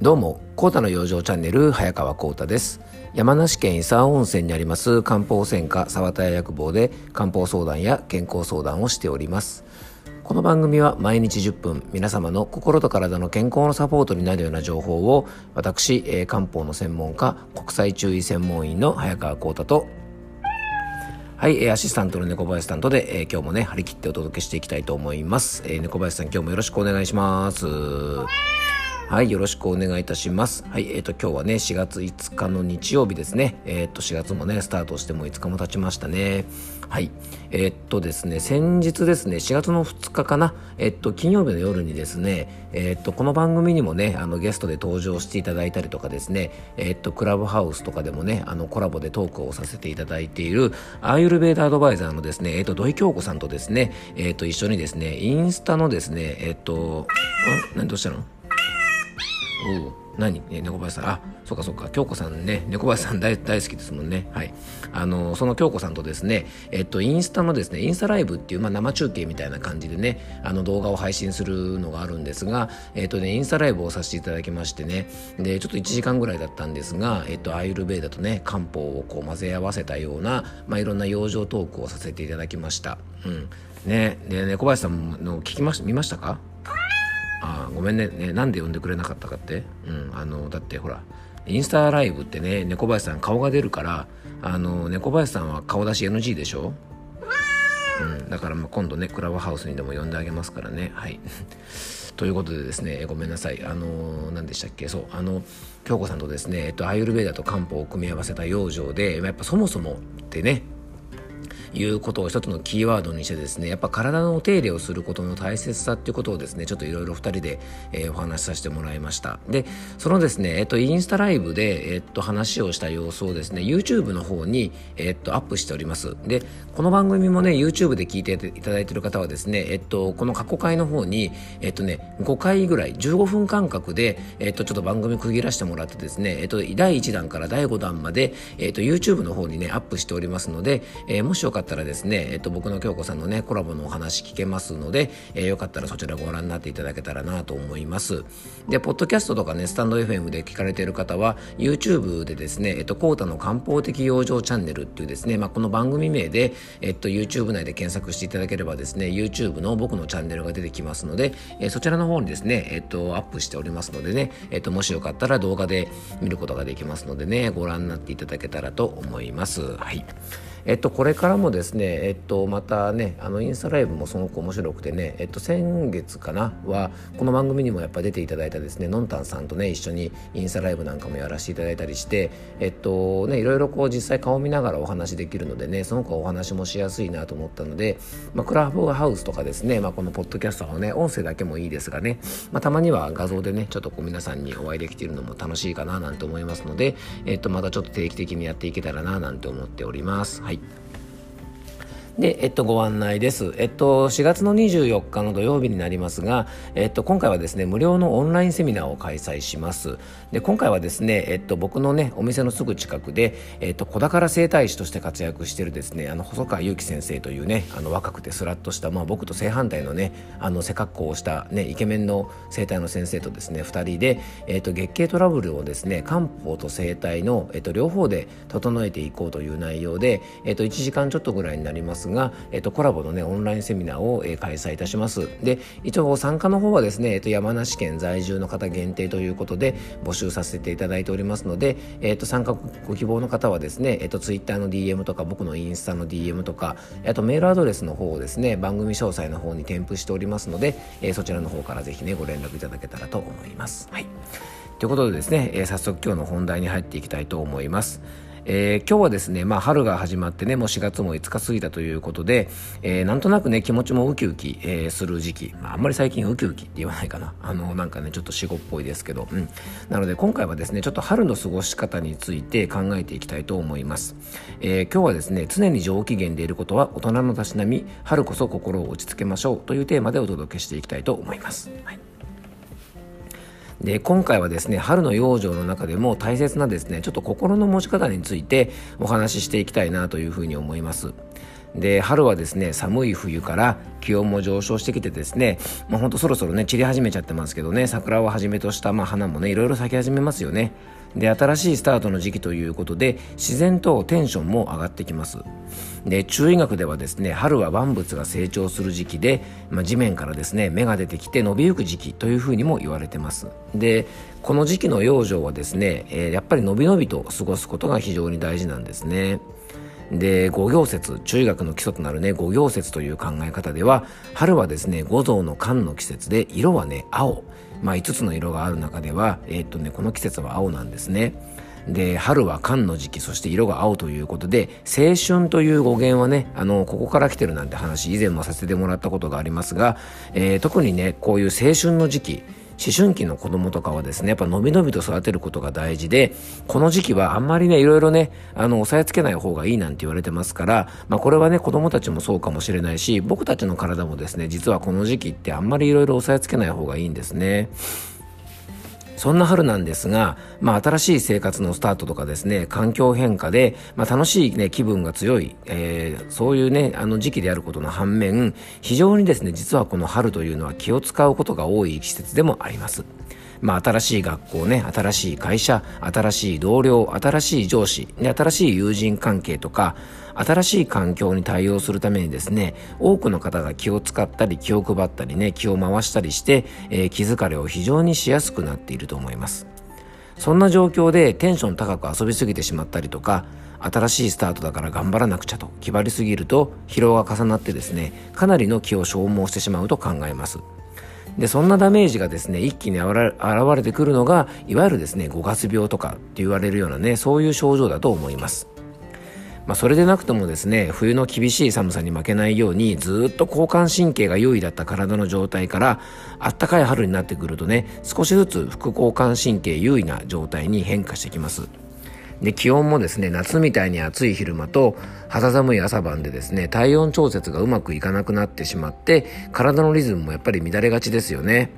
どうも、コータの養生チャンネル、早川コータです。山梨県伊佐温泉にあります漢方専科沢田屋薬房で漢方相談や健康相談をしております。この番組は毎日10分皆様の心と体の健康のサポートになるような情報を私、えー、漢方の専門家国際中医専門医の早川浩太とはい、アシスタントの猫林さんとで、えー、今日もね張り切ってお届けしていきたいと思います、えー、猫林さん今日もよろしくお願いしますはい、よろしくお願いいたします。はい、えっ、ー、と、今日はね、4月5日の日曜日ですね。えっ、ー、と、4月もね、スタートしても5日も経ちましたね。はい、えっ、とですね、先日ですね、4月の2日かな、えっと、金曜日の夜にですね、えっと、この番組にもね、あの、ゲストで登場していただいたりとかですね、えっと、クラブハウスとかでもね、あの、コラボでトークをさせていただいている、アーユルベーダアドバイザーのですね、えっと、土井京子さんとですね、えっと、一緒にですね、インスタのですね、えっと、ん何どうしたの？おお何、ね、猫林さん。あそうかそうか。京子さんね。猫林さん大大好きですもんね。はい。あのその京子さんとですねえっとインスタのですねインスタライブっていう、まあ、生中継みたいな感じでねあの動画を配信するのがあるんですがえっとねインスタライブをさせていただきましてね。でちょっと1時間ぐらいだったんですがえっとアイルベーダとね漢方をこう混ぜ合わせたようなまあいろんな養生トークをさせていただきました。うん。ね。で猫林さんの聞きました見ましたか？あごめんね。ねなんで呼んでくれなかったかって、うん、あのだってほらインスタライブってね猫林さん顔が出るからあの猫林さんは顔出し NG でしょ、うん、だからまあ今度ねクラブハウスにでも呼んであげますからね。はい。ということでですねごめんなさい。あの何でしたっけ？そうあの京子さんとですね、えっと、アイルベーダと漢方を組み合わせた養生でまやっぱそもそもってねいうことを一つのキーワードにしてですねやっぱ体のお手入れをすることの大切さっていうことをですねちょっといろいろ2人で、えー、お話しさせてもらいました。でそのですねえっとインスタライブで、えっと、話をした様子をですね YouTube の方に、えっと、アップしております。でこの番組もね YouTube で聞いていただいている方はですねえっとこの過去回の方にえっとね5回ぐらい15分間隔でえっとちょっと番組区切らせてもらってですねえっと第1弾から第5弾までえっと YouTube の方にねアップしておりますので、えー、もしよかかったらですね、えっと、僕の京子さんのね、コラボのお話聞けますので、えー、よかったらそちらご覧になっていただけたらなと思います。で、ポッドキャストとかね、スタンド FM で聞かれている方は、YouTube でですね、えっと、コータの漢方的養生チャンネルっていうですね、まあ、この番組名で、えっと、YouTube 内で検索していただければですね、YouTube の僕のチャンネルが出てきますので、えー、そちらの方にですね、えっと、アップしておりますのでね、えっと、もしよかったら動画で見ることができますのでね、ご覧になっていただけたらと思います。はい。えっと、これからもですね、えっと、またねあのインスタライブもすごく面白くてね、えっと、先月かなはこの番組にもやっぱ出ていただいたですねのんたんさんとね一緒にインスタライブなんかもやらせていただいたりしてえっとねいろいろこう実際顔見ながらお話できるのでねすごくお話もしやすいなと思ったので、まあ、クラブハウスとかですね、まあ、このポッドキャストのね音声だけもいいですがね、まあ、たまには画像でねちょっとこう皆さんにお会いできているのも楽しいかななんて思いますので、えっと、またちょっと定期的にやっていけたらななんて思っております。はい night. で、えっと、ご案内です。えっと、4月の24日の土曜日になりますが、えっと、今回はですね、無料のオンラインセミナーを開催します。で、今回はですね、えっと、僕のね、お店のすぐ近くで、えっと、小宝整体師として活躍しているですね、あの、細川祐樹先生というね、あの、若くてスラッとした、まあ、僕と正反対のね、あの、背格好をしたね、イケメンの整体の先生とですね、2人で、えっと、月経トラブルをですね、漢方と整体の、えっと、両方で整えていこうという内容で、えっと、1時間ちょっとぐらいになりますが、えっと、コラボのね、オンラインセミナーを、えー、開催いたします。で、一応参加の方はですね、えっと、山梨県在住の方限定ということで募集させていただいておりますので、えっと、参加ご希望の方はですね、えっと、Twitter の DM とか僕のインスタの DM とか、あとメールアドレスの方をですね、番組詳細の方に添付しておりますので、えー、そちらの方からぜひね、ご連絡いただけたらと思います。はい。ということでですね、えー、早速今日の本題に入っていきたいと思います。えー、今日はですね、まあ、春が始まってね、もう4月も5日過ぎたということで、えー、なんとなくね、気持ちもウキウキ、えー、する時期。まあ、あんまり最近ウキウキって言わないかな。あの、なんかね、ちょっと死後っぽいですけど、うん。なので、今回はですね、ちょっと春の過ごし方について考えていきたいと思います。え今日はですね、常に上機嫌でいることは大人のたしなみ、春こそ心を落ち着けましょうというテーマでお届けしていきたいと思います。はいで今回はですね春の養生の中でも大切なですねちょっと心の持ち方についてお話ししていきたいなというふうに思います。で春はですね寒い冬から気温も上昇してきてですね、まあ、ほんとそろそろね散り始めちゃってますけどね桜をはじめとした、まあ、花もねいろいろ咲き始めますよね。で新しいスタートの時期ということで自然とテンションも上がってきます。で中医学ではですね春は万物が成長する時期で、まあ、地面からですね芽が出てきて伸びゆく時期というふうにも言われてます。でこの時期の養生はですね、えー、やっぱり伸び伸びと過ごすことが非常に大事なんですね。で五行説中学の基礎となるね五行説という考え方では春はですね五臓の寒の季節で色はね青まあ、5つの色がある中では、えー、っとね、この季節は青なんですね。で春は寒の時期そして色が青ということで青春という語源はねあのここから来てるなんて話以前もさせてもらったことがありますが、えー、特にねこういう青春の時期思春期の子供とかはですね、やっぱ伸び伸びと育てることが大事で、この時期はあんまりね、いろいろね、あの、押さえつけない方がいいなんて言われてますから、まあこれはね、子供たちもそうかもしれないし、僕たちの体もですね、実はこの時期ってあんまりいろいろ押さえつけない方がいいんですね。そんな春なんですが、まあ、新しい生活のスタートとかですね、環境変化で、まあ、楽しい、ね、気分が強い、えー、そういうね、あの時期であることの反面、非常にですね、実はこの春というのは気を使うことが多い季節でもあります。まあ、新しい学校ね、新しい会社、新しい同僚、新しい上司、ね、新しい友人関係とか、新しい環境に対応するためにですね、多くの方が気を使ったり気を配ったりね、気を回したりして、えー、気疲れを非常にしやすくなっていると思います。そんな状況でテンション高く遊びすぎてしまったりとか、新しいスタートだから頑張らなくちゃと気張りすぎると疲労が重なってですね、かなりの気を消耗してしまうと考えます。で、そんなダメージがですね、一気に現れてくるのが、いわゆるですね、五月病とかって言われるようなね、そういう症状だと思います。まあ、それでなくともですね冬の厳しい寒さに負けないようにずっと交感神経が優位だった体の状態からあったかい春になってくるとね少しずつ副交感神経優位な状態に変化してきますで気温もですね夏みたいに暑い昼間と肌寒い朝晩でですね体温調節がうまくいかなくなってしまって体のリズムもやっぱり乱れがちですよね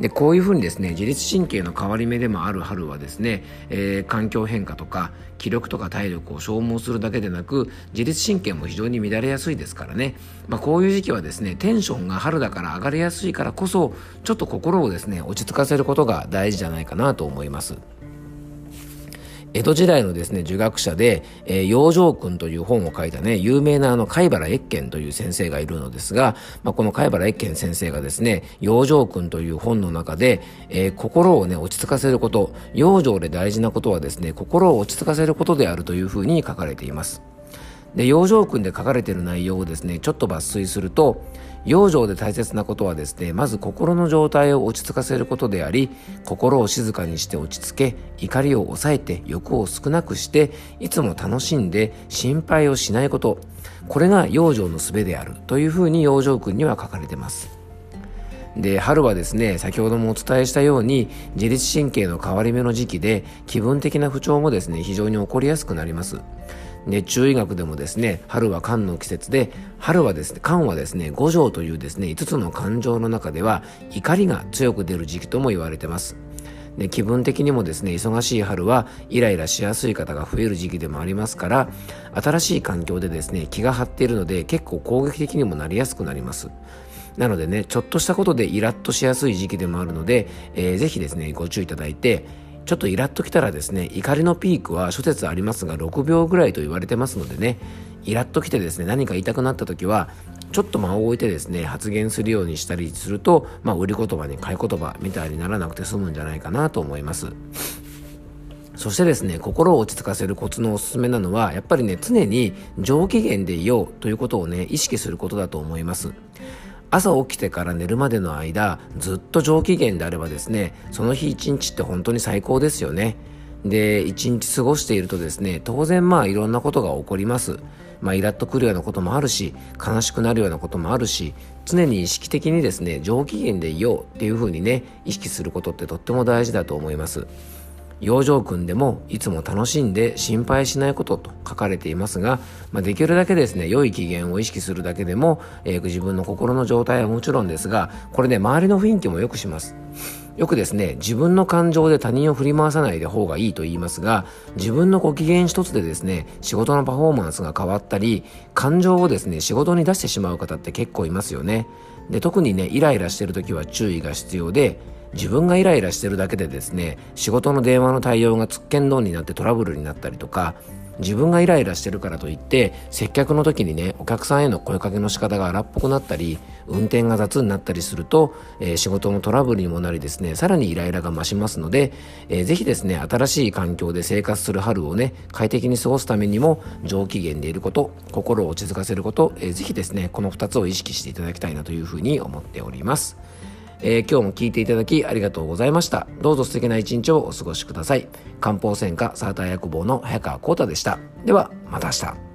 でこういうふうにですね自律神経の変わり目でもある春はですね、えー、環境変化とか気力とか体力を消耗するだけでなく自律神経も非常に乱れやすいですからね、まあ、こういう時期はですねテンションが春だから上がりやすいからこそちょっと心をですね落ち着かせることが大事じゃないかなと思います。江戸時代のですね、儒学者で、えー、養生君という本を書いたね、有名なあの、貝原越賢という先生がいるのですが、まあ、この貝原越賢先生がですね、養生君という本の中で、えー、心をね、落ち着かせること、養生で大事なことはですね、心を落ち着かせることであるというふうに書かれています。で養生訓で書かれている内容をですねちょっと抜粋すると養生で大切なことはですねまず心の状態を落ち着かせることであり心を静かにして落ち着け怒りを抑えて欲を少なくしていつも楽しんで心配をしないこと。これが養生の術である。というふうに養生訓には書かれてます。で春はですね先ほどもお伝えしたように自律神経の変わり目の時期で気分的な不調もですね非常に起こりやすくなります。熱中医学でもですね春は寒の季節で春はですね寒はですね五条というですね5つの感情の中では怒りが強く出る時期とも言われてます。で気分的にもですね忙しい春はイライラしやすい方が増える時期でもありますから新しい環境でですね気が張っているので結構攻撃的にもなりやすくなります。なのでねちょっとしたことでイラッとしやすい時期でもあるので、えー、ぜひですねご注意いただいてちょっとイラッときたらですね怒りのピークは諸説ありますが6秒ぐらいと言われてますのでねイラッときてですね何か言いたくなった時はちょっと間を置いてですね発言するようにしたりすると、まあ、売り言葉に買い言葉みたいにならなくて済むんじゃないかなと思います。そしてですね、心を落ち着かせるコツのおすすめなのは、やっぱりね、常に上機嫌でいようということをね、意識することだと思います。朝起きてから寝るまでの間ずっと上機嫌であればですねその日一日って本当に最高ですよね。で一日過ごしているとですね当然まあいろんなことが起こります。まあイラッとくるようなこともあるし悲しくなるようなこともあるし常に意識的にですね上機嫌でいようっていうふうにね意識することってとっても大事だと思います。養生訓でもいつも楽しんで心配しないことと書かれていますが、まあ、できるだけですね良い機嫌を意識するだけでも、えー、自分の心の状態はもちろんですがこれね周りの雰囲気も良くします。よくですね自分の感情で他人を振り回さないで方がいいと言いますが自分のご機嫌一つでですね仕事のパフォーマンスが変わったり感情をですね仕事に出してしまう方って結構いますよね。で特にねイライラしてる時は注意が必要で自分がイライラしてるだけでですね仕事の電話の対応がつっけんどんになってトラブルになったりとか自分がイライラしてるからといって接客の時にねお客さんへの声かけの仕方が荒っぽくなったり運転が雑になったりすると、えー、仕事のトラブルにもなりですねさらにイライラが増しますので、えー、ぜひですね新しい環境で生活する春をね快適に過ごすためにも上機嫌でいること心を落ち着かせること、えー、ぜひですねこの2つを意識していただきたいなというふうに思っております。えー、今日も聞いていただきありがとうございました。どうぞ素敵な一日をお過ごしください。漢方専科サーター薬房の早川幸太でした。では、また明日。